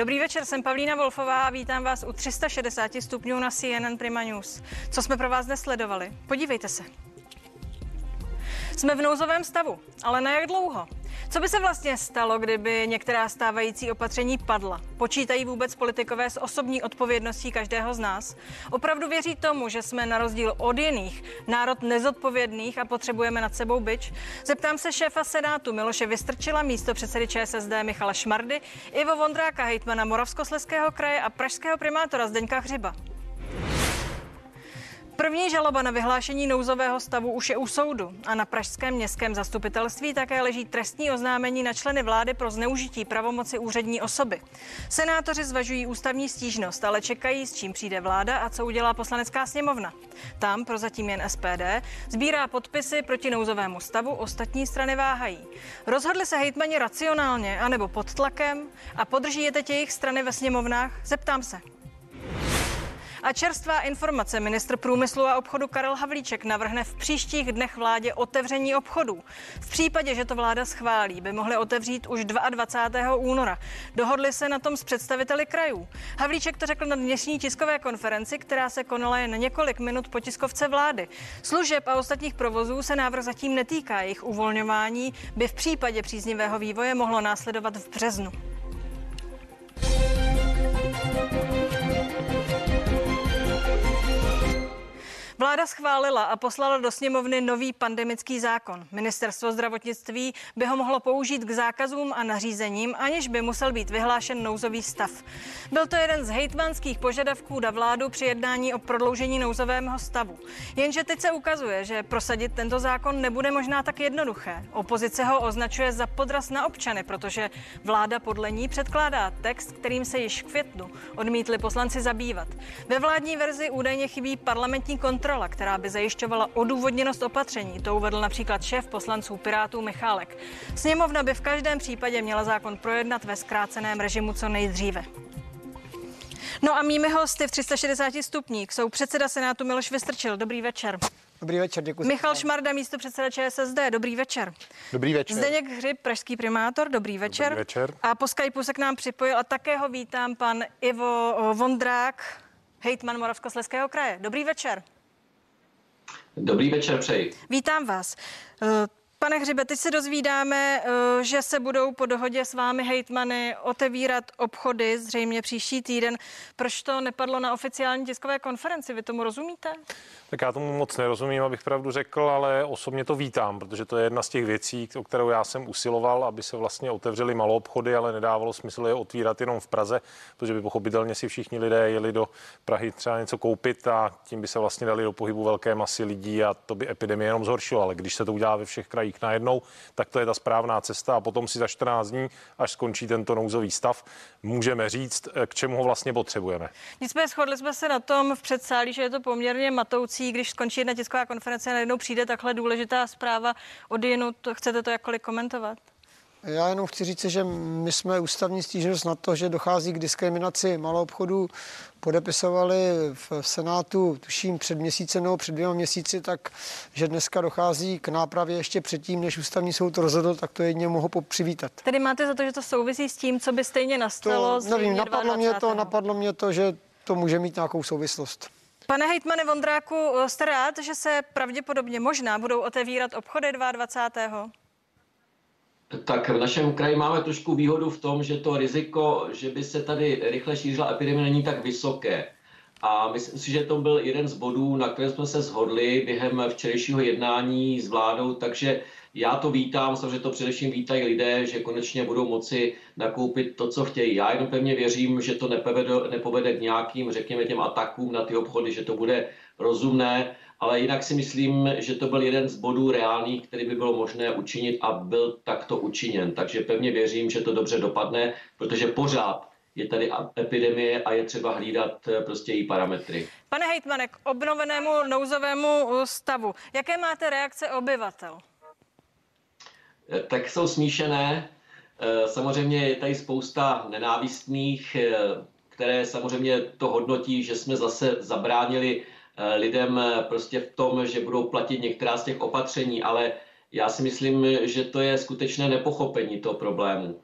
Dobrý večer, jsem Pavlína Wolfová a vítám vás u 360 stupňů na CNN Prima News. Co jsme pro vás dnes sledovali? Podívejte se. Jsme v nouzovém stavu, ale na jak dlouho? Co by se vlastně stalo, kdyby některá stávající opatření padla? Počítají vůbec politikové s osobní odpovědností každého z nás? Opravdu věří tomu, že jsme na rozdíl od jiných národ nezodpovědných a potřebujeme nad sebou byč? Zeptám se šéfa Senátu Miloše Vystrčila, místo předsedy ČSSD Michala Šmardy, Ivo Vondráka, hejtmana Moravskosleského kraje a pražského primátora Zdeňka Hřiba. První žaloba na vyhlášení nouzového stavu už je u soudu a na pražském městském zastupitelství také leží trestní oznámení na členy vlády pro zneužití pravomoci úřední osoby. Senátoři zvažují ústavní stížnost, ale čekají, s čím přijde vláda a co udělá poslanecká sněmovna. Tam prozatím jen SPD sbírá podpisy proti nouzovému stavu, ostatní strany váhají. Rozhodli se hejtmani racionálně anebo pod tlakem a podrží je teď jejich strany ve sněmovnách? Zeptám se. A čerstvá informace ministr průmyslu a obchodu Karel Havlíček navrhne v příštích dnech vládě otevření obchodů. V případě, že to vláda schválí, by mohly otevřít už 22. února. Dohodli se na tom s představiteli krajů. Havlíček to řekl na dnešní tiskové konferenci, která se konala jen několik minut po tiskovce vlády. Služeb a ostatních provozů se návrh zatím netýká. Jejich uvolňování by v případě příznivého vývoje mohlo následovat v březnu. Vláda schválila a poslala do sněmovny nový pandemický zákon. Ministerstvo zdravotnictví by ho mohlo použít k zákazům a nařízením, aniž by musel být vyhlášen nouzový stav. Byl to jeden z hejtmanských požadavků na vládu při jednání o prodloužení nouzového stavu. Jenže teď se ukazuje, že prosadit tento zákon nebude možná tak jednoduché. Opozice ho označuje za podraz na občany, protože vláda podle ní předkládá text, kterým se již v květnu odmítli poslanci zabývat. Ve vládní verzi údajně chybí parlamentní kontrola kontrola, která by zajišťovala odůvodněnost opatření. To uvedl například šéf poslanců Pirátů Michálek. Sněmovna by v každém případě měla zákon projednat ve zkráceném režimu co nejdříve. No a mými hosty v 360 stupních jsou předseda Senátu Miloš Vystrčil. Dobrý večer. Dobrý večer, děkuji. Michal Šmarda, místo předseda ČSSD. Dobrý večer. Dobrý večer. Zdeněk Hřib, pražský primátor. Dobrý večer. Dobrý večer. A po Skypeu se k nám připojil a také ho vítám pan Ivo Vondrák, hejtman Moravskosleského kraje. Dobrý večer. Dobrý večer přeji. Vítám vás. Pane Hřibe, teď se dozvídáme, eh, že se budou po dohodě s vámi hejtmany otevírat obchody zřejmě příští týden. Proč to nepadlo na oficiální tiskové konferenci? Vy tomu rozumíte? Tak já tomu moc nerozumím, abych pravdu řekl, ale osobně to vítám, protože to je jedna z těch věcí, o kterou já jsem usiloval, aby se vlastně otevřely malou obchody, ale nedávalo smysl je otvírat jenom v Praze, protože by pochopitelně si všichni lidé jeli do Prahy třeba něco koupit a tím by se vlastně dali do pohybu velké masy lidí a to by epidemie jenom zhoršilo. Ale když se to udělá ve všech krajích najednou, tak to je ta správná cesta a potom si za 14 dní, až skončí tento nouzový stav, můžeme říct, k čemu ho vlastně potřebujeme. Nicméně shodli jsme se na tom v předsálí, že je to poměrně matoucí když skončí jedna tisková konference a najednou přijde takhle důležitá zpráva od jinu, to chcete to jakkoliv komentovat? Já jenom chci říct, že my jsme ústavní stížnost na to, že dochází k diskriminaci malou obchodů, podepisovali v Senátu, tuším před měsícem nebo před dvěma měsíci, tak že dneska dochází k nápravě ještě předtím, než ústavní soud rozhodl, tak to jedně mohu přivítat. Tedy máte za to, že to souvisí s tím, co by stejně nastalo? To, nevím, napadlo mě, to, napadlo mě to, že to může mít nějakou souvislost. Pane hejtmane Vondráku, jste rád, že se pravděpodobně možná budou otevírat obchody 22. Tak v našem kraji máme trošku výhodu v tom, že to riziko, že by se tady rychle šířila epidemie, není tak vysoké. A myslím si, že to byl jeden z bodů, na které jsme se shodli během včerejšího jednání s vládou, takže já to vítám, samozřejmě to především vítají lidé, že konečně budou moci nakoupit to, co chtějí. Já jenom pevně věřím, že to nepovede, nepovede k nějakým, řekněme, těm atakům na ty obchody, že to bude rozumné, ale jinak si myslím, že to byl jeden z bodů reálných, který by bylo možné učinit a byl takto učiněn. Takže pevně věřím, že to dobře dopadne, protože pořád je tady epidemie a je třeba hlídat eh, prostě její parametry. Pane hejtmane, k obnovenému nouzovému stavu, jaké máte reakce obyvatel? Eh, tak jsou smíšené. Eh, samozřejmě je tady spousta nenávistných, eh, které samozřejmě to hodnotí, že jsme zase zabránili lidem prostě v tom, že budou platit některá z těch opatření, ale já si myslím, že to je skutečné nepochopení toho problému.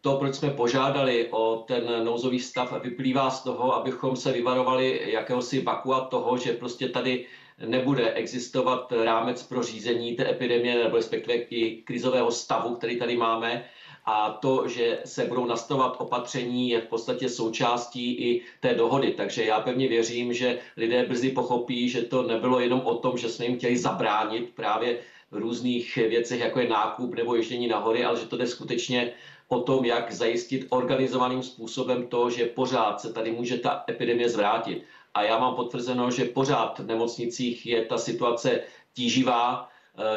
to, proč jsme požádali o ten nouzový stav, vyplývá z toho, abychom se vyvarovali jakéhosi vaku a toho, že prostě tady nebude existovat rámec pro řízení té epidemie nebo respektive i krizového stavu, který tady máme. A to, že se budou nastavovat opatření, je v podstatě součástí i té dohody. Takže já pevně věřím, že lidé brzy pochopí, že to nebylo jenom o tom, že jsme jim chtěli zabránit právě v různých věcech, jako je nákup nebo ježdění na hory, ale že to jde skutečně o tom, jak zajistit organizovaným způsobem to, že pořád se tady může ta epidemie zvrátit. A já mám potvrzeno, že pořád v nemocnicích je ta situace tíživá,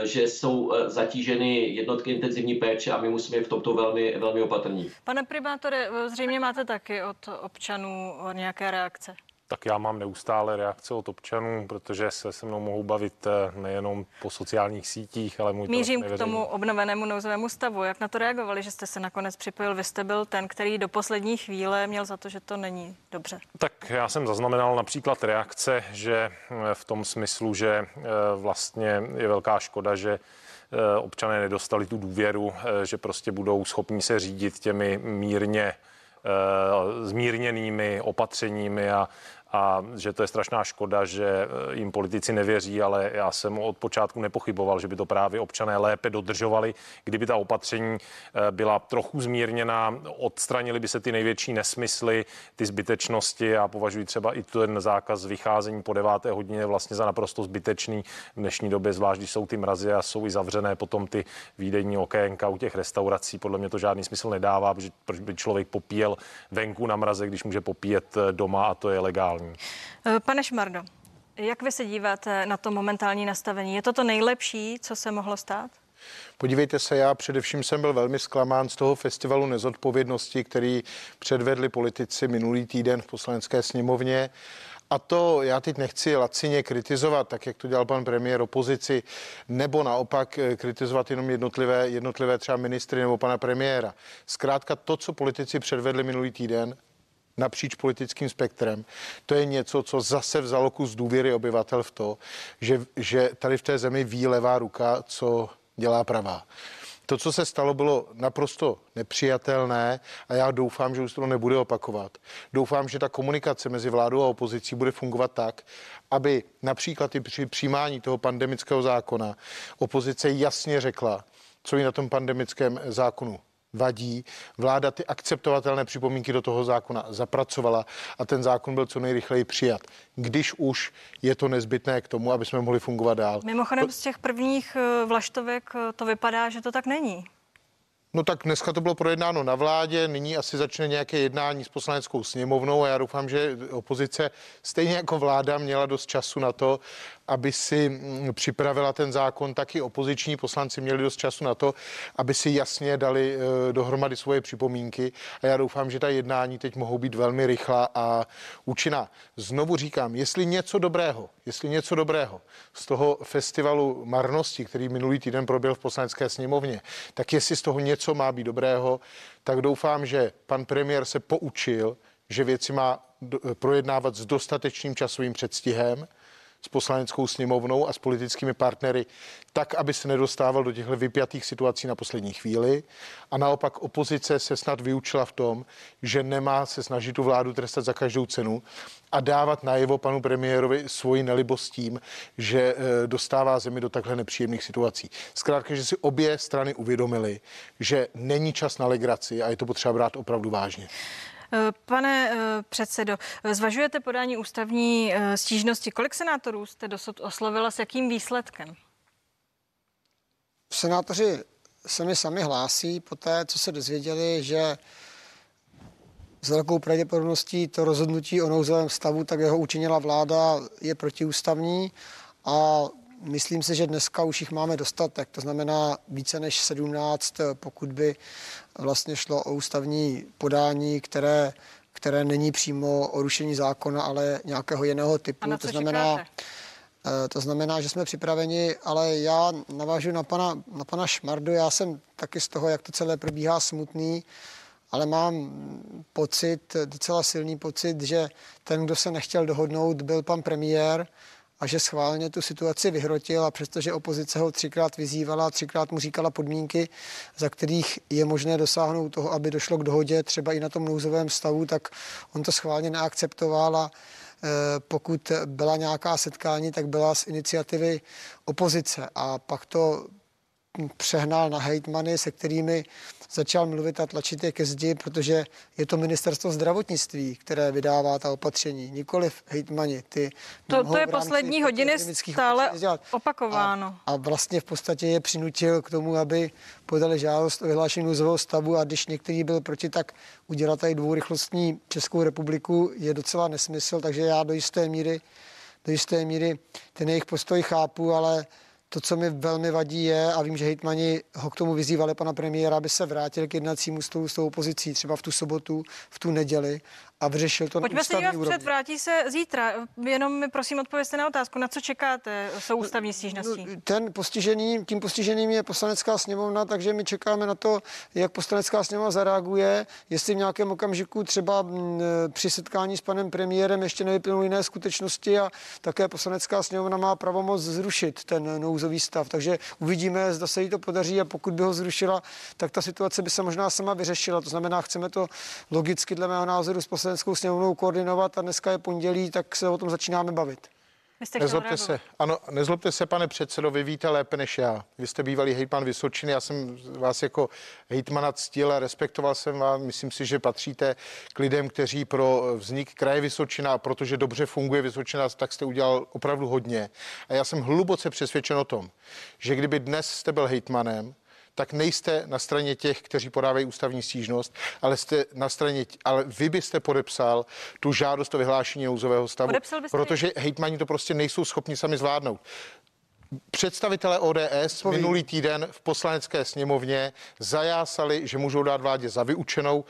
že jsou eh, zatíženy jednotky intenzivní péče a my musíme v tomto velmi, velmi opatrní. Pane primátore, zřejmě máte taky od občanů nějaké reakce. Tak já mám neustále reakce od občanů, protože se se mnou mohou bavit eh, nejenom po sociálních sítích, ale můj Mířím k tomu obnovenému nouzovému stavu. Jak na to reagovali, že jste se nakonec připojil? Vy jste byl ten, který do poslední chvíle měl za to, že to není dobře. Tak já jsem zaznamenal například reakce, že eh, v tom smyslu, že eh, vlastně je velká škoda, že občané nedostali tu důvěru, že prostě budou schopni se řídit těmi mírně zmírněnými opatřeními a a že to je strašná škoda, že eh, jim politici nevěří, ale já jsem od počátku nepochyboval, že by to právě občané lépe dodržovali, kdyby ta opatření eh, byla trochu zmírněna, odstranili by se ty největší nesmysly, ty zbytečnosti a považuji třeba i ten zákaz vycházení po deváté hodině vlastně za naprosto zbytečný v dnešní době, zvlášť když jsou ty mrazy a jsou i zavřené potom ty výdejní okénka u těch restaurací. Podle mě to žádný smysl nedává, protože proč by člověk popíjel venku na mraze, když může popíjet eh, doma a to je legální aktuální. Eh, pane Šmardo, jak vy se díváte na to momentální nastavení? Je to to nejlepší, co se mohlo stát? Podívejte se, já především jsem byl velmi zklamán z toho festivalu nezodpovědnosti, který předvedli politici minulý týden v poslanecké sněmovně. A to já teď nechci lacině kritizovat, tak jak to dělal pan premiér opozici, nebo naopak eh, kritizovat jenom jednotlivé, jednotlivé třeba ministry nebo pana premiéra. Zkrátka to, co politici předvedli minulý týden, napříč politickým spektrem. To je něco, co zase vzalo kus důvěry obyvatel v to, že, že tady v té zemi ví levá ruka, co dělá pravá. To, co se stalo, bylo naprosto nepřijatelné a já doufám, že už to nebude opakovat. Doufám, že ta komunikace mezi vládou a opozicí bude fungovat tak, aby například i při přijímání toho pandemického zákona opozice jasně řekla, co jí na tom pandemickém zákonu vadí. Vláda ty akceptovatelné připomínky do toho zákona zapracovala a ten zákon byl co nejrychleji přijat, když už je to nezbytné k tomu, aby jsme mohli fungovat dál. Mimochodem z těch prvních eh, vlaštovek eh, to vypadá, že to tak není. No tak dneska to bylo projednáno na vládě, nyní asi začne nějaké jednání s poslaneckou sněmovnou a já doufám, že opozice stejně jako vláda měla dost času na to, aby si mm, připravila ten zákon, taky opoziční poslanci měli dost času na to, aby si jasně dali eh, dohromady svoje připomínky a já doufám, že ta jednání teď mohou být velmi rychlá a účinná. Znovu říkám, jestli něco dobrého, jestli něco dobrého z toho festivalu marnosti, který minulý týden proběhl v poslanecké sněmovně, tak jestli z toho něco má být dobrého, tak doufám, že pan premiér se poučil, že věci má projednávat s dostatečným časovým předstihem, s poslaneckou sněmovnou a s politickými partnery, tak, aby se nedostával do těchto vypjatých situací na poslední chvíli. A naopak opozice se snad vyučila v tom, že nemá se snažit tu vládu trestat za každou cenu a dávat najevo panu premiérovi svoji nelibost tím, že eh, dostává zemi do takhle nepříjemných situací. Zkrátka, že si obě strany uvědomili, že není čas na legraci a je to potřeba brát opravdu vážně. Pane eh, předsedo, zvažujete podání ústavní eh, stížnosti. Kolik senátorů jste dosud oslovila s jakým výsledkem? Senátoři se mi sami hlásí po té, co se dozvěděli, že s velkou pravděpodobností to rozhodnutí o nouzovém stavu, tak jeho učinila vláda, je protiústavní a myslím si, že dneska už jich máme dostatek. To znamená více než 17, pokud by vlastně šlo o ústavní podání, které, které není přímo o rušení zákona, ale nějakého jiného typu. to znamená, eh, to znamená, že jsme připraveni, ale já navážu na pana, na pana Šmardu. Já jsem taky z toho, jak to celé probíhá, smutný, ale mám pocit, docela silný pocit, že ten, kdo se nechtěl dohodnout, byl pan premiér a že schválně tu situaci vyhrotil a přestože opozice ho třikrát vyzývala, třikrát mu říkala podmínky, za kterých je možné dosáhnout toho, aby došlo k dohodě třeba i na tom nouzovém stavu, tak on to schválně neakceptoval a e, pokud byla nějaká setkání, tak byla z iniciativy opozice. A pak to přehnal na hejtmany, se kterými začal mluvit a tlačit je ke zdi, protože je to ministerstvo zdravotnictví, které vydává ta opatření, nikoli hejtmani. Ty to, to je poslední hodiny stále opakováno. A, a vlastně v podstatě je přinutil k tomu, aby podali žádost o vyhlášení nouzového stavu a když některý byl proti, tak udělat tady dvourychlostní Českou republiku je docela nesmysl, takže já do jisté míry do jisté míry ten jejich postoj chápu, ale to, co mi velmi vadí, je, a vím, že hejtmani ho k tomu vyzývali pana premiéra, aby se vrátil k jednacímu stolu s tou opozicí, třeba v tu sobotu, v tu neděli a vyřešil to Pojďme na se dívat úrovni. vrátí se zítra. Jenom mi prosím odpověste na otázku, na co čekáte, jsou ústavní stížností? No, ten postižený, tím postiženým je poslanecká sněmovna, takže my čekáme na to, jak poslanecká sněmovna zareaguje, jestli v nějakém okamžiku třeba m, při setkání s panem premiérem ještě nevyplynou jiné skutečnosti a také poslanecká sněmovna má pravomoc zrušit ten nouzový stav. Takže uvidíme, zda se jí to podaří a pokud by ho zrušila, tak ta situace by se možná sama vyřešila. To znamená, chceme to logicky dle mého názoru s poslaneckou sněmovnou koordinovat a dneska je pondělí, tak se o tom začínáme bavit. Nezlobte se, ano, nezlobte se, pane předsedo, vy víte lépe než já. Vy jste bývalý hejtman Vysočiny, já jsem vás jako hejtmana ctil a respektoval jsem vás. Myslím si, že patříte k lidem, kteří pro vznik kraje Vysočina, protože dobře funguje Vysočina, tak jste udělal opravdu hodně. A já jsem hluboce přesvědčen o tom, že kdyby dnes jste byl hejtmanem, tak nejste na straně těch, kteří podávají ústavní stížnost, ale jste na straně, ale vy byste podepsal tu žádost o vyhlášení nouzového stavu, protože hejtmani to prostě nejsou schopni sami zvládnout. Představitelé ODS Poví. minulý týden v poslanecké sněmovně zajásali, že můžou dát vládě za vyučenou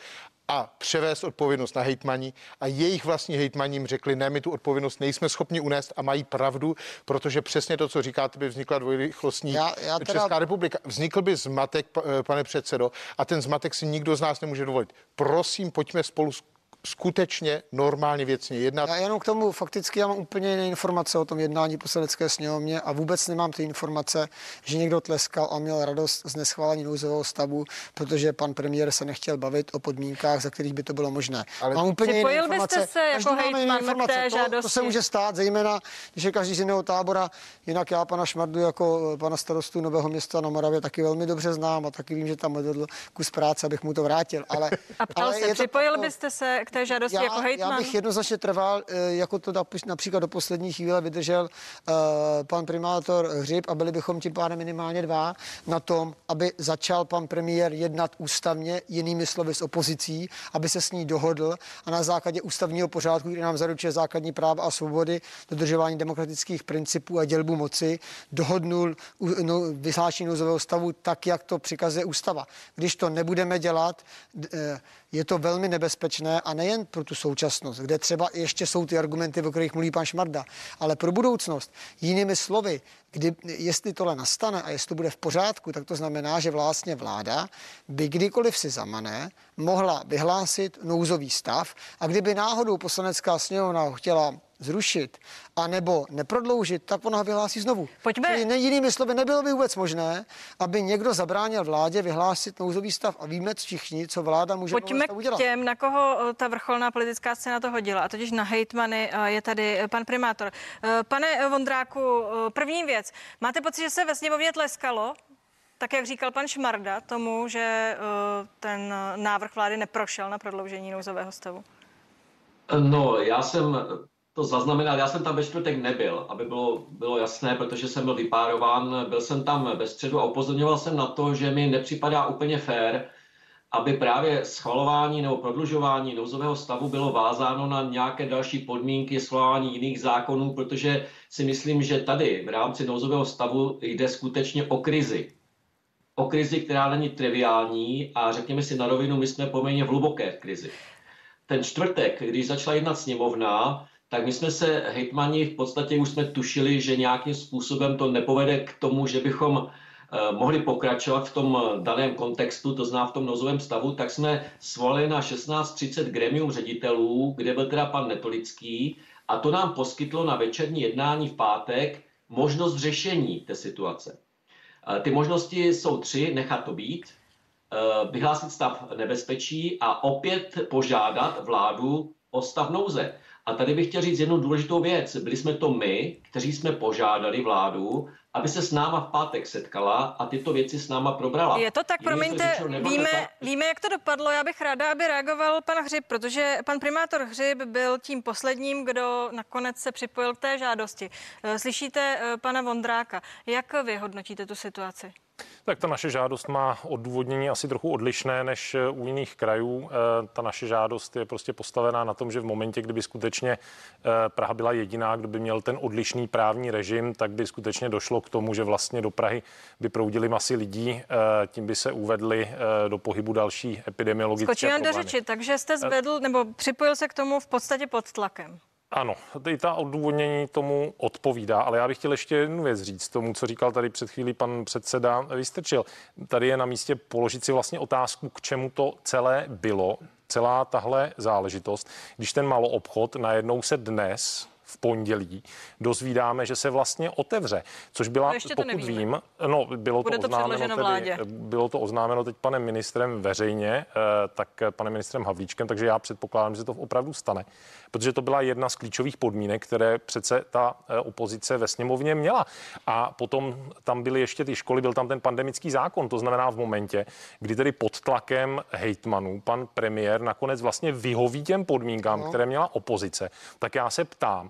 a převést odpovědnost na hejtmaní a jejich vlastní hejtmaní jim řekli, ne, my tu odpovědnost nejsme schopni unést a mají pravdu, protože přesně to, co říkáte, by vznikla dvojrychlostní já, já teda... Česká republika. Vznikl by zmatek, pane předsedo, a ten zmatek si nikdo z nás nemůže dovolit. Prosím, pojďme spolu skutečně normálně věcně jednat. Já jenom k tomu fakticky já mám úplně jiné informace o tom jednání poslanecké sněmovně a vůbec nemám ty informace, že někdo tleskal a měl radost z neschválení nouzového stavu, protože pan premiér se nechtěl bavit o podmínkách, za kterých by to bylo možné. Ale mám úplně jiné informace. Byste se jako hejtman té to, to, se může stát, zejména když je každý z jiného tábora. Jinak já pana Šmardu jako eh, pana starostu Nového města na Moravě taky velmi dobře znám a taky vím, že tam odvedl kus práce, abych mu to vrátil. Ale, a ptal ale se, připojil to, byste se k té žádosti já, jako hejtman? Já bych jednoznačně trval, eh, jako to například do poslední chvíle vydržel uh, pan primátor Hřib a byli bychom tím pádem minimálně dva na tom, aby začal pan premiér jednat ústavně, jinými slovy s opozicí, aby se s ní dohodl a na základě ústavního pořádku, který nám zaručuje základní práva a svobody, dodržování demokratických principů a dělbu moci, dohodnul no, vyhlášení nouzového stavu tak, jak to přikazuje ústava. Když to nebudeme dělat, eh, je to velmi nebezpečné a nejen pro tu současnost, kde třeba ještě jsou ty argumenty, o kterých mluví pan Šmarda, ale pro budoucnost. Jinými slovy, kdy, jestli tohle nastane a jestli to bude v pořádku, tak to znamená, že vlastně vláda by kdykoliv si zamane mohla vyhlásit nouzový stav a kdyby náhodou poslanecká sněmovna chtěla zrušit a nebo neprodloužit, tak ona vyhlásí znovu. Pojďme. Čili jinými slovy, nebylo by vůbec možné, aby někdo zabránil vládě vyhlásit nouzový stav a víme všichni, co vláda může Pojďme udělat. k těm, na koho eh, ta vrcholná politická scéna to hodila, a totiž na hejtmany eh, je tady eh, pan primátor. Pane Vondráku, první věc. Máte pocit, že se ve sněmovně tleskalo? Tak jak říkal pan Šmarda tomu, že ten návrh vlády neprošel na prodloužení nouzového stavu? No, já jsem to zaznamenal. Já jsem tam ve čtvrtek nebyl, aby bylo, bylo jasné, protože jsem byl vypárován. Byl jsem tam ve středu a upozorňoval jsem na to, že mi nepřipadá úplně fér, aby právě schvalování nebo prodlužování nouzového stavu bylo vázáno na nějaké další podmínky schvalování jiných zákonů, protože si myslím, že tady v rámci nouzového stavu jde skutečně o krizi. O krizi, která není triviální a řekněme si na rovinu, my jsme poměrně v hluboké krizi. Ten čtvrtek, když začala jednat sněmovna, tak my jsme se hejtmani v podstatě už jsme tušili, že nějakým způsobem to nepovede k tomu, že bychom eh, mohli pokračovat v tom daném kontextu, to zná v tom nozovém stavu, tak jsme svolili na 16.30 gremium ředitelů, kde byl teda pan Netolický A to nám poskytlo na večerní jednání v pátek možnost řešení té situace. Ty možnosti jsou tři, nechat to být, vyhlásit stav nebezpečí a opět požádat vládu o stav nouze. A tady bych chtěl říct jednu důležitou věc. Byli jsme to my, kteří jsme požádali vládu, aby se s náma v pátek setkala a tyto věci s náma probrala. Je to tak, promiňte, řečeno, víme, tak... víme, jak to dopadlo. Já bych ráda, aby reagoval pan Hřib, protože pan primátor Hřib byl tím posledním, kdo nakonec se připojil k té žádosti. Eh, slyšíte eh, pana Vondráka. Jak vy hodnotíte tu situaci? Tak ta naše žádost má odůvodnění asi trochu odlišné než eh, u jiných krajů. Eh, ta naše žádost je prostě postavená na tom, že v momentě, kdyby skutečně eh, Praha byla jediná, kdo by měl ten odlišný právní režim, tak by skutečně došlo k tomu, že vlastně do Prahy by proudili masy lidí, tím by se uvedly do pohybu další epidemiologické Skočím do řeči, takže jste zvedl nebo připojil se k tomu v podstatě pod tlakem. Ano, i ta odůvodnění tomu odpovídá, ale já bych chtěl ještě jednu věc říct tomu, co říkal tady před chvílí pan předseda Vystrčil. Tady je na místě položit si vlastně otázku, k čemu to celé bylo, celá tahle záležitost, když ten maloobchod najednou se dnes v pondělí dozvídáme, že se vlastně otevře, což byla, no pokud nevíme. vím, no, bylo Bude to, to oznámeno tedy, vládě. bylo to oznámeno teď panem ministrem veřejně, eh, tak panem ministrem Havlíčkem, takže já předpokládám, že se to opravdu stane, protože to byla jedna z klíčových podmínek, které přece ta eh, opozice ve sněmovně měla. A potom tam byly ještě ty školy, byl tam ten pandemický zákon, to znamená v momentě, kdy tedy pod tlakem hejtmanů pan premiér nakonec vlastně vyhoví těm podmínkám, no. které měla opozice, tak já se ptám,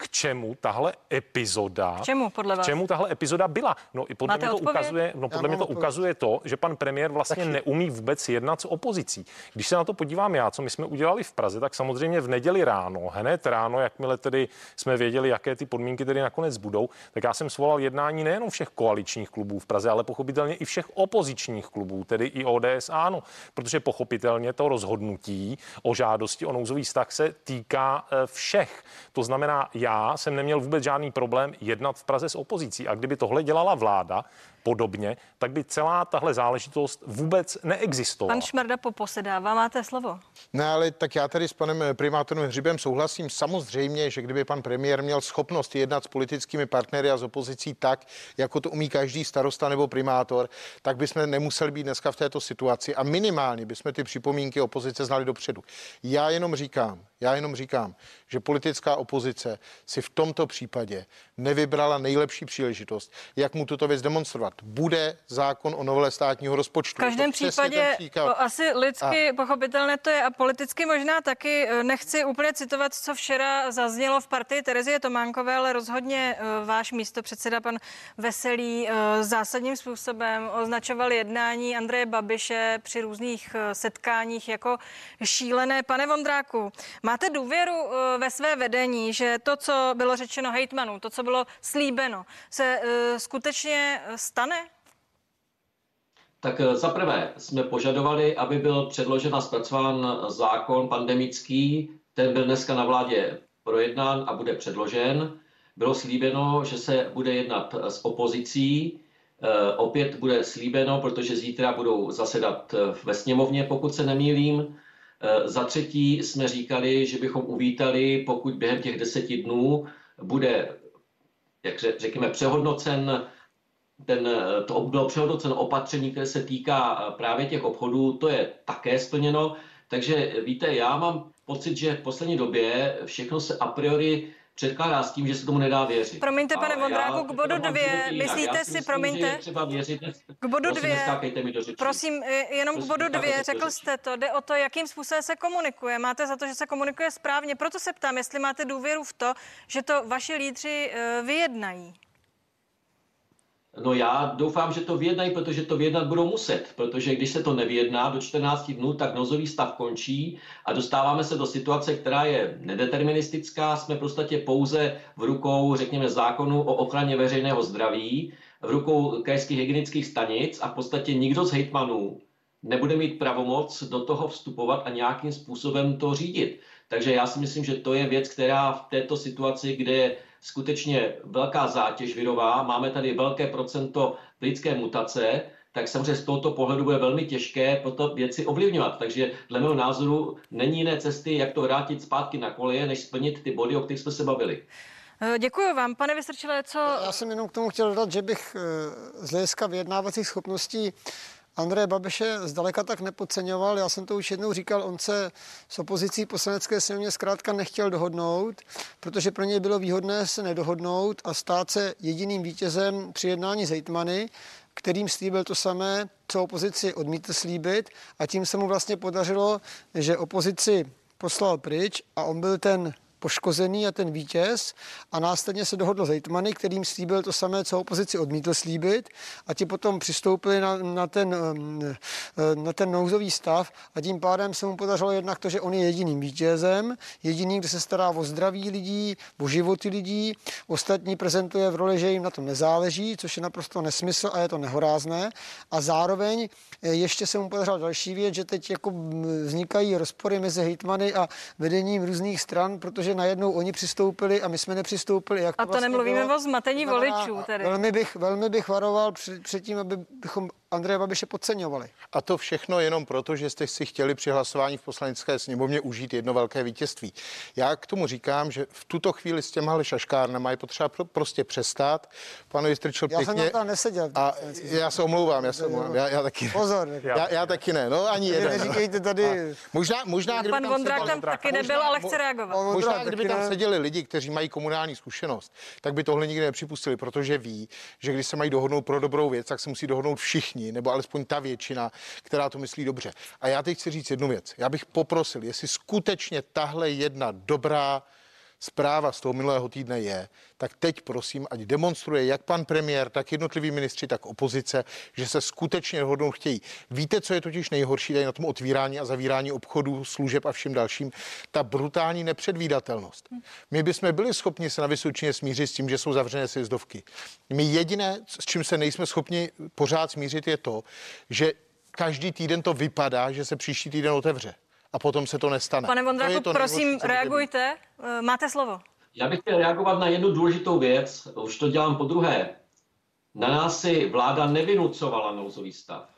k čemu tahle epizoda, k čemu, podle vás? k čemu tahle epizoda byla. No i podle Máte mě to odpověď? ukazuje, no podle mě to ukazuje to, že pan premiér vlastně Taky. neumí vůbec jednat s opozicí. Když se na to podívám já, co my jsme udělali v Praze, tak samozřejmě v neděli ráno, hned ráno, jakmile tedy jsme věděli, jaké ty podmínky tedy nakonec budou, tak já jsem svolal jednání nejenom všech koaličních klubů v Praze, ale pochopitelně i všech opozičních klubů, tedy i ODS ano, protože pochopitelně to rozhodnutí o žádosti o nouzový vztah se týká eh, všech. To znamená, já jsem neměl vůbec žádný problém jednat v Praze s opozicí. A kdyby tohle dělala vláda, podobně, tak by celá tahle záležitost vůbec neexistovala. Pan Šmerda poposedává, máte slovo. No ale tak já tady s panem primátorem Hřibem souhlasím. Samozřejmě, že kdyby pan premiér měl schopnost jednat s politickými partnery a s opozicí tak, jako to umí každý starosta nebo primátor, tak bychom nemuseli být dneska v této situaci a minimálně bychom ty připomínky opozice znali dopředu. Já jenom říkám, já jenom říkám, že politická opozice si v tomto případě nevybrala nejlepší příležitost, jak mu tuto věc demonstrovat. Bude zákon o novele státního rozpočtu. V každém případě to asi lidsky a... pochopitelné to je a politicky možná taky. Eh, nechci úplně citovat, co včera zaznělo v partii Terezie Tománkové, ale rozhodně eh, váš místo předseda pan Veselý eh, zásadním způsobem označoval jednání Andreje Babiše při různých setkáních jako šílené. Pane Vondráku, máte důvěru ve své vedení, že to, co bylo řečeno hejtmanů, to, co bylo slíbeno, se uh, skutečně stane? Tak eh, za prvé jsme požadovali, aby byl předložen a zpracován zákon pandemický. Ten byl dneska na vládě projednán a bude předložen. Bylo slíbeno, že se bude jednat s opozicí. Opět bude slíbeno, protože zítra budou zasedat ve sněmovně, pokud se nemýlím. Za třetí jsme říkali, že bychom uvítali, pokud během těch deseti dnů bude jak řekněme, přehodnocen ten, to bylo přehodnoceno opatření, které se týká eh, právě těch obchodů, to je také splněno. Takže víte, já mám pocit, že v poslední době všechno se a priori předkládá s tím, že se tomu nedá věřit. Promiňte, pane Vondráku, k bodu dvě, myslíte si, promiňte, k bodu prosím, dvě, prosím, jenom prosím, k bodu dvě, řekl jste to, jde o to, jakým způsobem se komunikuje. Máte za to, že se komunikuje správně, proto se ptám, jestli máte důvěru v to, že to vaši lídři eh, vyjednají. No já doufám, že to vyjednají, protože to vyjednat budou muset, protože když se to nevyjedná do 14 dnů, tak nozový stav končí a dostáváme se do situace, která je nedeterministická. Jsme podstatě pouze v rukou, řekněme, zákonu o ochraně veřejného zdraví, v rukou krajských hygienických stanic a v podstatě nikdo z hejtmanů nebude mít pravomoc do toho vstupovat a nějakým způsobem to řídit. Takže já si myslím, že to je věc, která v této situaci, kde skutečně velká zátěž virová, máme tady velké procento lidské mutace, tak samozřejmě z tohoto pohledu bude velmi těžké toto věci ovlivňovat. Takže dle mého názoru není jiné cesty, jak to vrátit zpátky na koleje, než splnit ty body, o kterých jsme se bavili. Eh, děkuji vám. Pane Vystrčile, co... Já jsem jenom k tomu chtěl dodat, že bych eh, z hlediska vyjednávacích schopností Andreje Babiše zdaleka tak nepodceňoval. Já jsem to už jednou říkal, on se s opozicí poslanecké sněmovně zkrátka nechtěl dohodnout, protože pro něj bylo výhodné se nedohodnout a stát se jediným vítězem při jednání s hejtmany, kterým slíbil to samé, co opozici odmítl slíbit a tím se mu vlastně podařilo, že opozici poslal pryč a on byl ten poškozený a ten vítěz a následně se dohodl s hejtmany, kterým slíbil to samé, co opozici odmítl slíbit a ti potom přistoupili na, na, ten, na ten nouzový stav a tím pádem se mu podařilo jednak to, že on je jediným vítězem, jediný, kdo se stará o zdraví lidí, o životy lidí, ostatní prezentuje v roli, že jim na tom nezáleží, což je naprosto nesmysl a je to nehorázné. A zároveň eh, ještě se mu podařila další věc, že teď jako vznikají rozpory mezi hejtmany a vedením různých stran, protože že najednou oni přistoupili a my jsme nepřistoupili. Jak to a to vlastně nemluvíme bylo, o zmatení voličů. Tedy. Velmi bych, velmi bych varoval před, před tím, abychom Andreje Babiše podceňovali. A to všechno jenom proto, že jste si chtěli při hlasování v poslanecké sněmovně užít jedno velké vítězství. Já k tomu říkám, že v tuto chvíli s těma šaškárnama je potřeba pro, prostě přestat. Pan Vystrčil já pěkně. Já jsem tam neseděl. A já se omlouvám, já se omlouvám. Já, já taky Pozor. Já, já taky ne, no ani jeden. Neříkejte tady. A možná, možná, Pan tam Vondrák tam taky nebyl, ale chce reagovat. Možná, kdyby tam seděli lidi, kteří mají komunální zkušenost, tak by tohle nikdy nepřipustili, protože ví, že když se mají dohodnout pro dobrou věc, tak se musí dohodnout všichni, nebo alespoň ta většina, která to myslí dobře. A já teď chci říct jednu věc. Já bych poprosil, jestli skutečně tahle jedna dobrá zpráva z toho minulého týdne je, tak teď prosím, ať demonstruje jak pan premiér, tak jednotliví ministři, tak opozice, že se skutečně hodnou chtějí. Víte, co je totiž nejhorší tady na tom otvírání a zavírání obchodů, služeb a všem dalším? Ta brutální nepředvídatelnost. My bychom byli schopni se na Vysočině smířit s tím, že jsou zavřené sjezdovky. My jediné, s čím se nejsme schopni pořád smířit, je to, že každý týden to vypadá, že se příští týden otevře a potom se to nestane. Pane Vondráku, to prosím, reagujte. Eh, máte slovo. Já bych chtěl reagovat na jednu důležitou věc. Už to dělám po druhé. Na nás si vláda nevynucovala nouzový stav.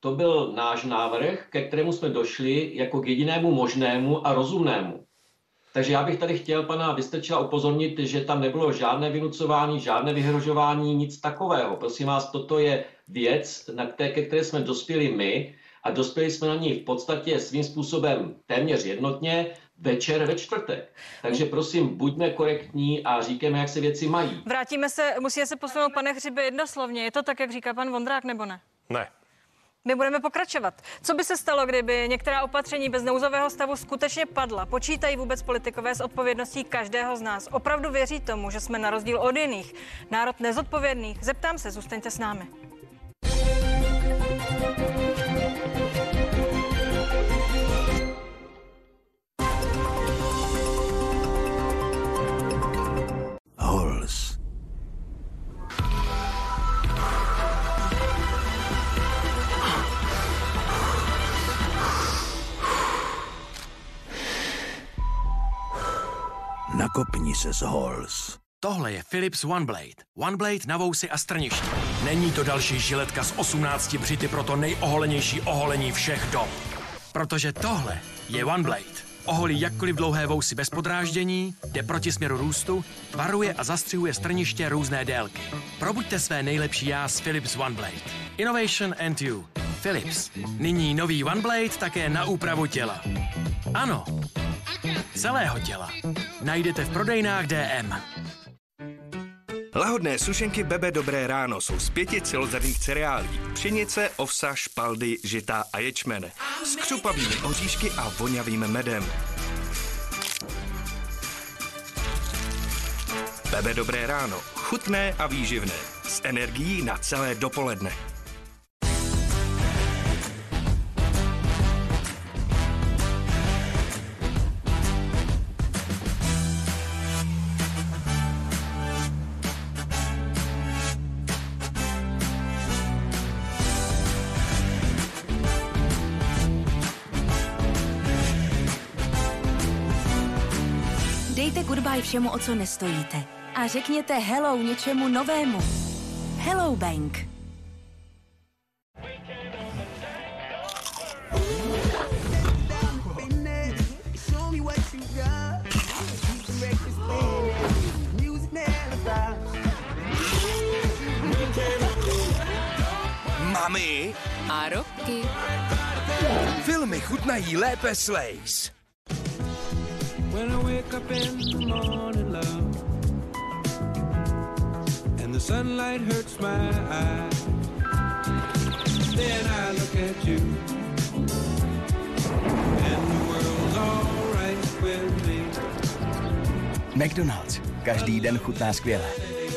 To byl náš návrh, ke kterému jsme došli jako k jedinému možnému a rozumnému. Takže já bych tady chtěl pana Vystrčila upozornit, že tam nebylo žádné vynucování, žádné vyhrožování, nic takového. Prosím vás, toto je věc, na které, ke které jsme dospěli my a dospěli jsme na ní v podstatě svým způsobem téměř jednotně večer ve čtvrtek. Takže prosím, buďme korektní a říkáme, jak se věci mají. Vrátíme se, musí se posunout, pane Hřibe, jednoslovně. Je to tak, jak říká pan Vondrák, nebo ne? Ne. My budeme pokračovat. Co by se stalo, kdyby některá opatření bez nouzového stavu skutečně padla? Počítají vůbec politikové s odpovědností každého z nás? Opravdu věří tomu, že jsme na rozdíl od jiných národ nezodpovědných? Zeptám se, zůstaňte s námi. Z Halls. Tohle je Philips OneBlade. OneBlade na vousy a strništi. Není to další žiletka s 18 břity pro to nejoholenější oholení všech dob. Protože tohle je OneBlade. Oholí jakkoliv dlouhé vousy bez podráždění, jde proti směru růstu, varuje a zastřihuje strniště různé délky. Probuďte své nejlepší já s Philips OneBlade. Innovation and you. Philips. Nyní nový OneBlade také na úpravu těla. Ano, celého těla. Najdete v prodejnách DM. Lahodné sušenky Bebe Dobré ráno jsou z pěti celozrnných cereálí. Pšenice, ovsa, špaldy, žita a ječmen. S křupavými oříšky a vonavým medem. Bebe Dobré ráno. Chutné a výživné. S energií na celé dopoledne. goodbye všemu, o co nestojíte. A řekněte hello něčemu novému. Hello Bank. Mami! A roky. Filmy chutnají lépe s When I wake up in the morning, love, and the sunlight hurts my eyes, then I look at you, and the world's alright with me. McDonald's. Každý den chutná skvěle.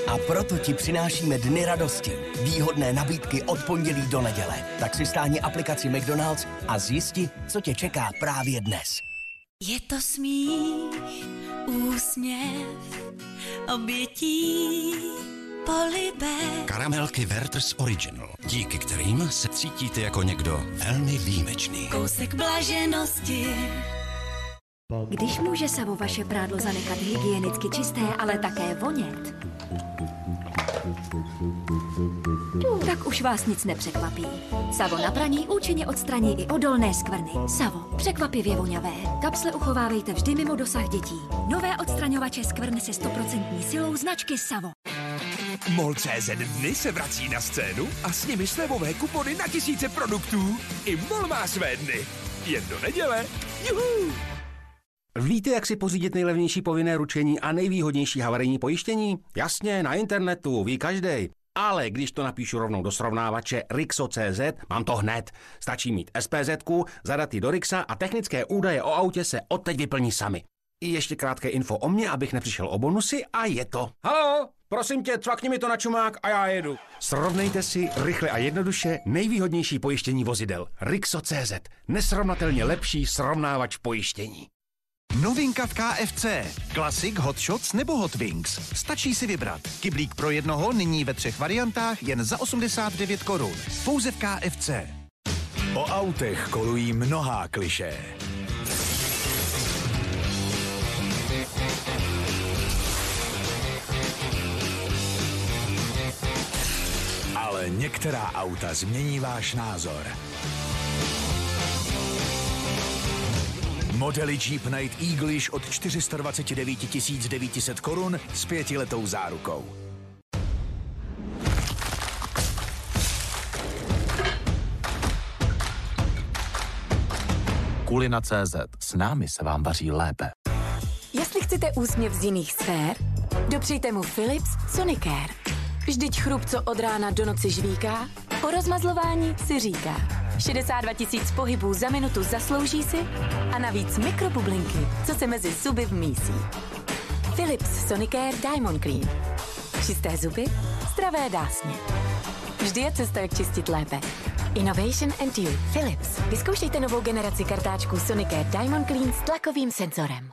A proto ti přinášíme dny radosti. Výhodné nabídky od pondělí do neděle. Tak si stáhni aplikaci McDonald's a zjisti, co tě čeká právě dnes. Je to smích, úsměv, obětí, polibek. Karamelky Werther's Original, díky kterým se cítíte jako někdo velmi výjimečný. Kousek blaženosti. Když může Savo vaše prádlo zanechat hygienicky čisté, ale také vonět, tak už vás nic nepřekvapí. Savo na praní účinně odstraní i odolné skvrny. Savo, překvapivě voňavé. Kapsle uchovávejte vždy mimo dosah dětí. Nové odstraňovače skvrn se 100% silou značky Savo. MOL.cz dny se vrací na scénu a s nimi slevové kupony na tisíce produktů. I MOL má své dny. Jen do neděle. Juhu! Víte, jak si pořídit nejlevnější povinné ručení a nejvýhodnější havarijní pojištění? Jasně, na internetu, ví každý. Ale když to napíšu rovnou do srovnávače Rixo.cz, mám to hned. Stačí mít SPZ, zadat ji do Rixa a technické údaje o autě se odteď vyplní sami. I ještě krátké info o mně, abych nepřišel o bonusy a je to. Halo, prosím tě, cvakni mi to na čumák a já jedu. Srovnejte si rychle a jednoduše nejvýhodnější pojištění vozidel. Rixo.cz, nesrovnatelně lepší srovnávač pojištění. Novinka v KFC. Classic, Hot Shots nebo Hot Wings. Stačí si vybrat. Kyblík pro jednoho nyní ve třech variantách jen za 89 korun. Pouze v KFC. O autech kolují mnohá kliše. Ale některá auta změní váš názor. Modely Jeep Night Eaglish od 429 900 korun s pětiletou zárukou. Kulina.cz. S námi se vám vaří lépe. Jestli chcete úsměv z jiných sfér, dopřejte mu Philips Sonicare. Vždyť chrup, co od rána do noci žvíká, po rozmazlování si říká. 62 tisíc pohybů za minutu zaslouží si a navíc mikrobublinky, co se mezi zuby vmísí. Philips Sonicare Diamond Cream. Čisté zuby, zdravé dásně. Vždy je cesta, jak čistit lépe. Innovation and you. Philips. Vyzkoušejte novou generaci kartáčků Sonicare Diamond Clean s tlakovým senzorem.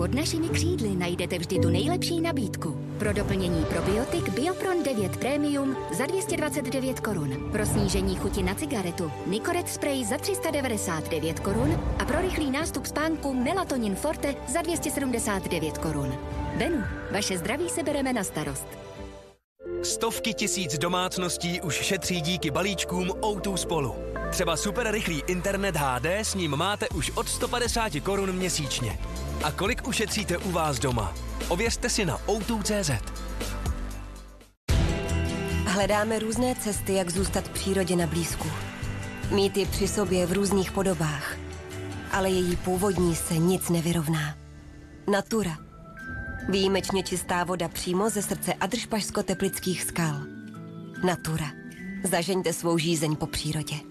Pod našimi křídly najdete vždy tu nejlepší nabídku. Pro doplnění probiotik Biopron 9 Premium za 229 korun. Pro snížení chuti na cigaretu Nicoret Spray za 399 korun. A pro rychlý nástup spánku Melatonin Forte za 279 korun. Benu, vaše zdraví se bereme na starost. Stovky tisíc domácností už šetří díky balíčkům O2 Spolu. Třeba super rychlý internet HD s ním máte už od 150 korun měsíčně. A kolik ušetříte u vás doma? Ověřte si na o2.cz. Hledáme různé cesty, jak zůstat přírodě na blízku. Mít ji při sobě v různých podobách. Ale její původní se nic nevyrovná. Natura. Výjimečně čistá voda přímo ze srdce Adršpašsko-teplických skal. Natura. Zažeňte svou žízeň po přírodě.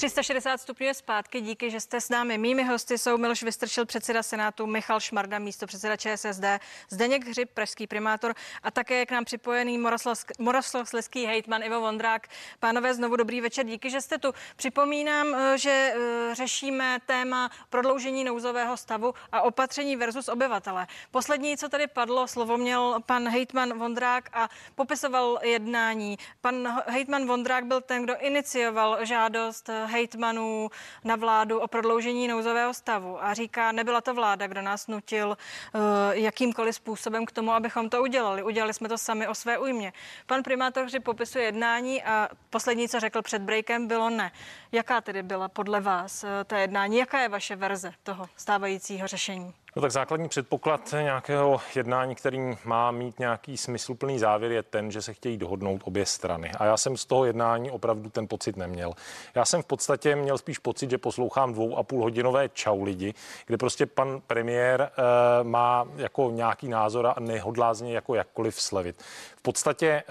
360 stupňů je zpátky. Díky, že jste s námi. Mými hosty jsou Miloš Vystrčil, předseda Senátu, Michal Šmarda, místo předseda ČSSD, Zdeněk Hřib, pražský primátor a také k nám připojený Moravskoslezský hejtman Ivo Vondrák. Pánové, znovu dobrý večer. Díky, že jste tu. Připomínám, eh, že eh, řešíme téma prodloužení nouzového stavu a opatření versus obyvatele. Poslední, co tady padlo, slovo měl pan hejtman Vondrák a popisoval jednání. Pan hejtman Vondrák byl ten, kdo inicioval žádost hejtmanů na vládu o prodloužení nouzového stavu a říká, nebyla to vláda, kdo nás nutil uh, jakýmkoliv způsobem k tomu, abychom to udělali. Udělali jsme to sami o své újmě. Pan primátor vždy popisuje jednání a poslední, co řekl před breakem, bylo ne. Jaká tedy byla podle vás uh, ta jednání? Jaká je vaše verze toho stávajícího řešení? No tak základní předpoklad nějakého jednání, který má mít nějaký smysluplný závěr, je ten, že se chtějí dohodnout obě strany. A já jsem z toho jednání opravdu ten pocit neměl. Já jsem v podstatě měl spíš pocit, že poslouchám dvou a půl hodinové čau lidi, kde prostě pan premiér e, má jako nějaký názor a nehodlá z něj jako jakkoliv slevit. V podstatě e,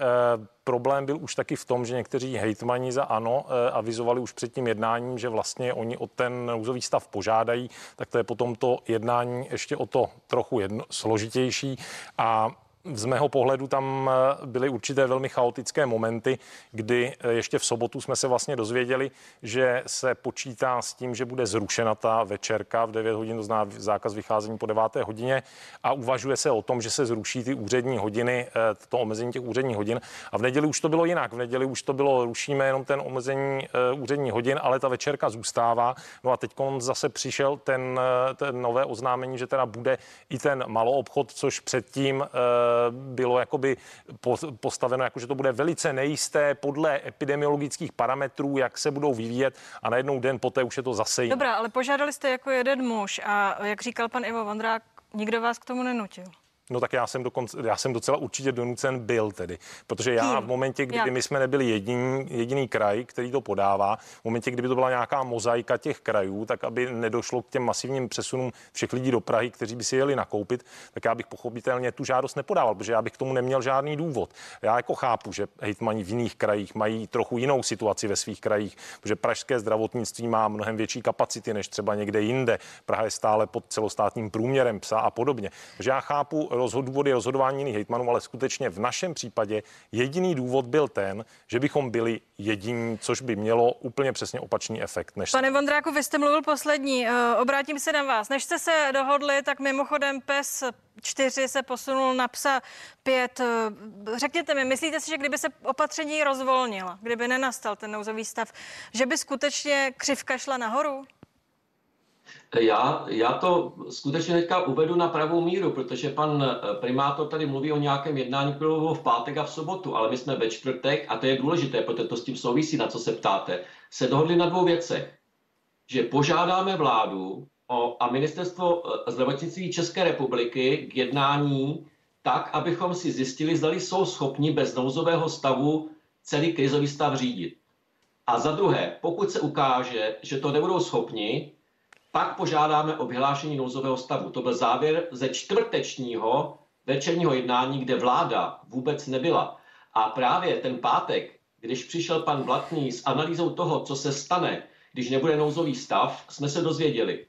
problém byl už taky v tom, že někteří hejtmani za ANO e, avizovali už před tím jednáním, že vlastně oni o ten nouzový stav požádají, tak to je potom to jednání ještě o to trochu jedno, složitější. A z mého pohledu tam eh, byly určité velmi chaotické momenty, kdy eh, ještě v sobotu jsme se vlastně dozvěděli, že se počítá s tím, že bude zrušena ta večerka v 9 hodin, to zná zákaz vycházení po 9. hodině a uvažuje se o tom, že se zruší ty úřední hodiny, eh, to omezení těch úředních hodin. A v neděli už to bylo jinak. V neděli už to bylo, rušíme jenom ten omezení úřední hodin, ale ta večerka zůstává. No a teď zase přišel ten, ten nové oznámení, že teda bude i ten maloobchod, což předtím bylo jakoby postaveno jako, že to bude velice nejisté podle epidemiologických parametrů, jak se budou vyvíjet a najednou den poté už je to zase jinak. Dobrá, ale požádali jste jako jeden muž a jak říkal pan Ivo Vondrák, nikdo vás k tomu nenutil. No tak já jsem, dokonce, já jsem docela určitě donucen byl tedy, protože já v momentě, kdyby my jsme nebyli jediný, jediný kraj, který to podává, v momentě, kdyby to byla nějaká mozaika těch krajů, tak aby nedošlo k těm masivním přesunům všech lidí do Prahy, kteří by si jeli nakoupit, tak já bych pochopitelně tu žádost nepodával, protože já bych k tomu neměl žádný důvod. Já jako chápu, že hejtmani v jiných krajích mají trochu jinou situaci ve svých krajích, protože pražské zdravotnictví má mnohem větší kapacity než třeba někde jinde. Praha je stále pod celostátním průměrem psa a podobně. Takže já chápu rozhod, důvody rozhodování jiných hejtmanů, ale skutečně v našem případě jediný důvod byl ten, že bychom byli jediní, což by mělo úplně přesně opačný efekt. Než Pane Vondráku, vy jste mluvil poslední. Eh, obrátím se na vás. Než jste se dohodli, tak mimochodem PES 4 se posunul na psa 5. Eh, řekněte mi, myslíte si, že kdyby se opatření rozvolnila, kdyby nenastal ten nouzový stav, že by skutečně křivka šla nahoru? Já, já to skutečně teďka uvedu na pravou míru, protože pan eh, primátor tady mluví o nějakém jednání, které bylo v pátek a v sobotu, ale my jsme ve čtvrtek, a to je důležité, protože to s tím souvisí, na co se ptáte, se dohodli na dvou věcech. Že požádáme vládu o, a ministerstvo eh, zdravotnictví České republiky k jednání tak, abychom si zjistili, zda jsou schopni bez nouzového stavu celý krizový stav řídit. A za druhé, pokud se ukáže, že to nebudou schopni, pak požádáme o vyhlášení nouzového stavu. To byl závěr ze čtvrtečního večerního jednání, kde vláda vůbec nebyla. A právě ten pátek, když přišel pan Blatný s analýzou toho, co se stane, když nebude nouzový stav, jsme se dozvěděli,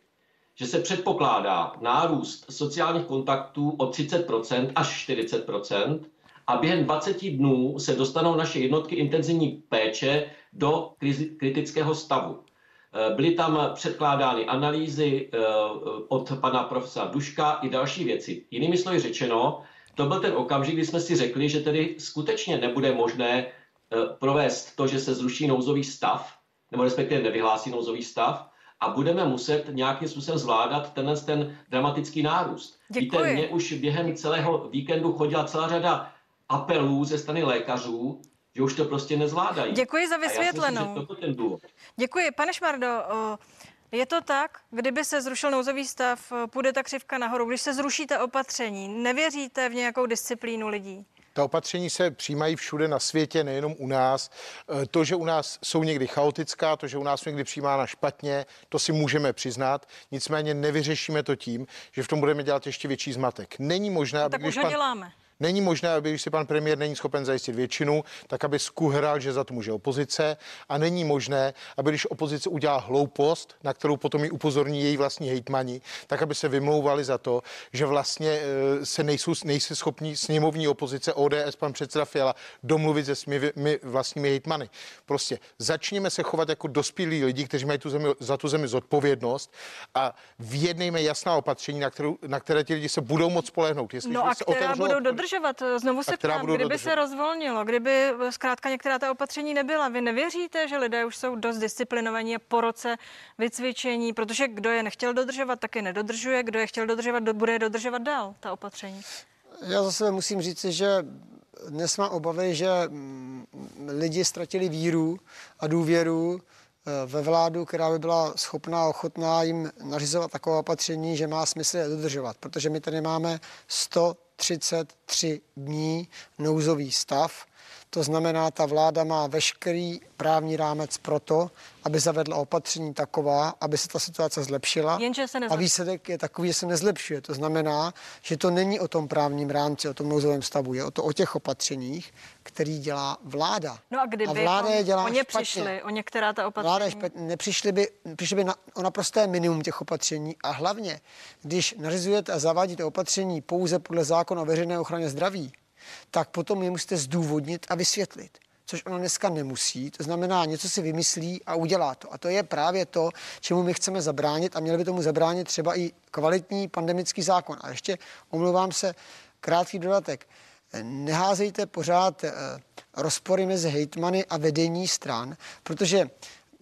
že se předpokládá nárůst sociálních kontaktů o 30% až 40% a během 20 dnů se dostanou naše jednotky intenzivní péče do kritického stavu. Eh, byly tam předkládány analýzy eh, od pana profesora Duška i další věci. Jinými slovy řečeno, to byl ten okamžik, kdy jsme si řekli, že tedy skutečně nebude možné eh, provést to, že se zruší nouzový stav, nebo respektive nevyhlásí nouzový stav, a budeme muset nějakým způsobem zvládat tenhle ten dramatický nárůst. Děkuji. Víte, mě už během celého víkendu chodila celá řada apelů ze strany lékařů, že už to prostě nezvládají. Děkuji za vysvětlenou. myslím, to ten důvod. Děkuji. Pane Šmardo, je to tak, kdyby se zrušil nouzový stav, půjde ta křivka nahoru. Když se zrušíte opatření, nevěříte v nějakou disciplínu lidí? Ta opatření se přijímají všude na světě, nejenom u nás. E, to, že u nás jsou někdy chaotická, to, že u nás jsou někdy přijímána špatně, to si můžeme přiznat. Nicméně nevyřešíme to tím, že v tom budeme dělat ještě větší zmatek. Není možné, no, aby tak když už ho pan... děláme. Není možné, aby když si pan premiér není schopen zajistit většinu, tak aby skuhral, že za to může opozice. A není možné, aby když opozice udělá hloupost, na kterou potom ji upozorní její vlastní hejtmani, tak aby se vymlouvali za to, že vlastně e, se nejsou, nejsou schopní sněmovní opozice ODS, pan předseda Fiala, domluvit se svými vlastními hejtmany. Prostě začněme se chovat jako dospělí lidi, kteří mají tu zemi, za tu zemi zodpovědnost a vyjednejme jasná opatření, na, kterou, na které ti lidi se budou moc spolehnout. Jestli no a která budou dodržovat dodržovat? Znovu se ptám, kdyby se dodržovat? rozvolnilo, kdyby zkrátka některá ta opatření nebyla, vy nevěříte, že lidé už jsou dost disciplinovaní a po roce vycvičení, protože kdo je nechtěl dodržovat, tak je nedodržuje, kdo je chtěl dodržovat, do- bude je dodržovat dál, ta opatření. Já zase musím říct, že dnes mám obavy, že mm, lidi ztratili víru a důvěru eh, ve vládu, která by byla schopná a ochotná jim nařizovat taková opatření, že má smysl je dodržovat. Protože my tady máme 133 dní nouzový stav, to znamená, ta vláda má veškerý právní rámec pro to, aby zavedla opatření taková, aby se ta situace zlepšila. Jenže se a výsledek je takový, že se nezlepšuje. To znamená, že to není o tom právním rámci, o tom nouzovém stavu, je o to o těch opatřeních, který dělá vláda. No a kdyby a vláda je dělá o ně špatně. přišli, o některá ta opatření. Vláda špatně, nepřišli by, přišli by na, o naprosté minimum těch opatření a hlavně, když nařizujete a zavádíte opatření pouze podle zákona o veřejné ochraně zdraví, tak potom je musíte zdůvodnit a vysvětlit. Což ono dneska nemusí, to znamená, něco si vymyslí a udělá to. A to je právě to, čemu my chceme zabránit a měli by tomu zabránit třeba i kvalitní pandemický zákon. A ještě omlouvám se, krátký dodatek. Neházejte pořád eh, rozpory mezi hejtmany a vedení stran, protože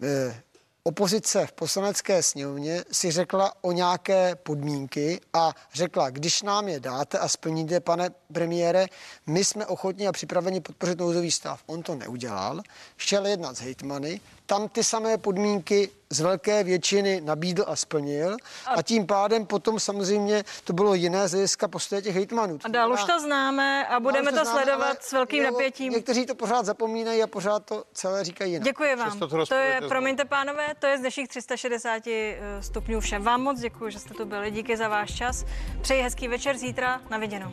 eh, opozice v poslanecké sněmovně si řekla o nějaké podmínky a řekla, když nám je dáte a splníte, pane premiére, my jsme ochotni a připraveni podpořit nouzový stav. On to neudělal, šel jednat s hejtmany, tam ty samé podmínky z velké většiny nabídl a splnil a tím pádem potom samozřejmě to bylo jiné z hlediska postoje těch hejtmanů. A dál už to známe a budeme to sledovat s velkým jo, napětím. Někteří to pořád zapomínají a pořád to celé říkají jinak. Děkuji vám. To To je, promiňte pánové, to je z dnešních 360 eh, stupňů vše. Vám moc děkuji, že jste tu byli. Díky za váš čas. Přeji hezký večer zítra. Na viděnou.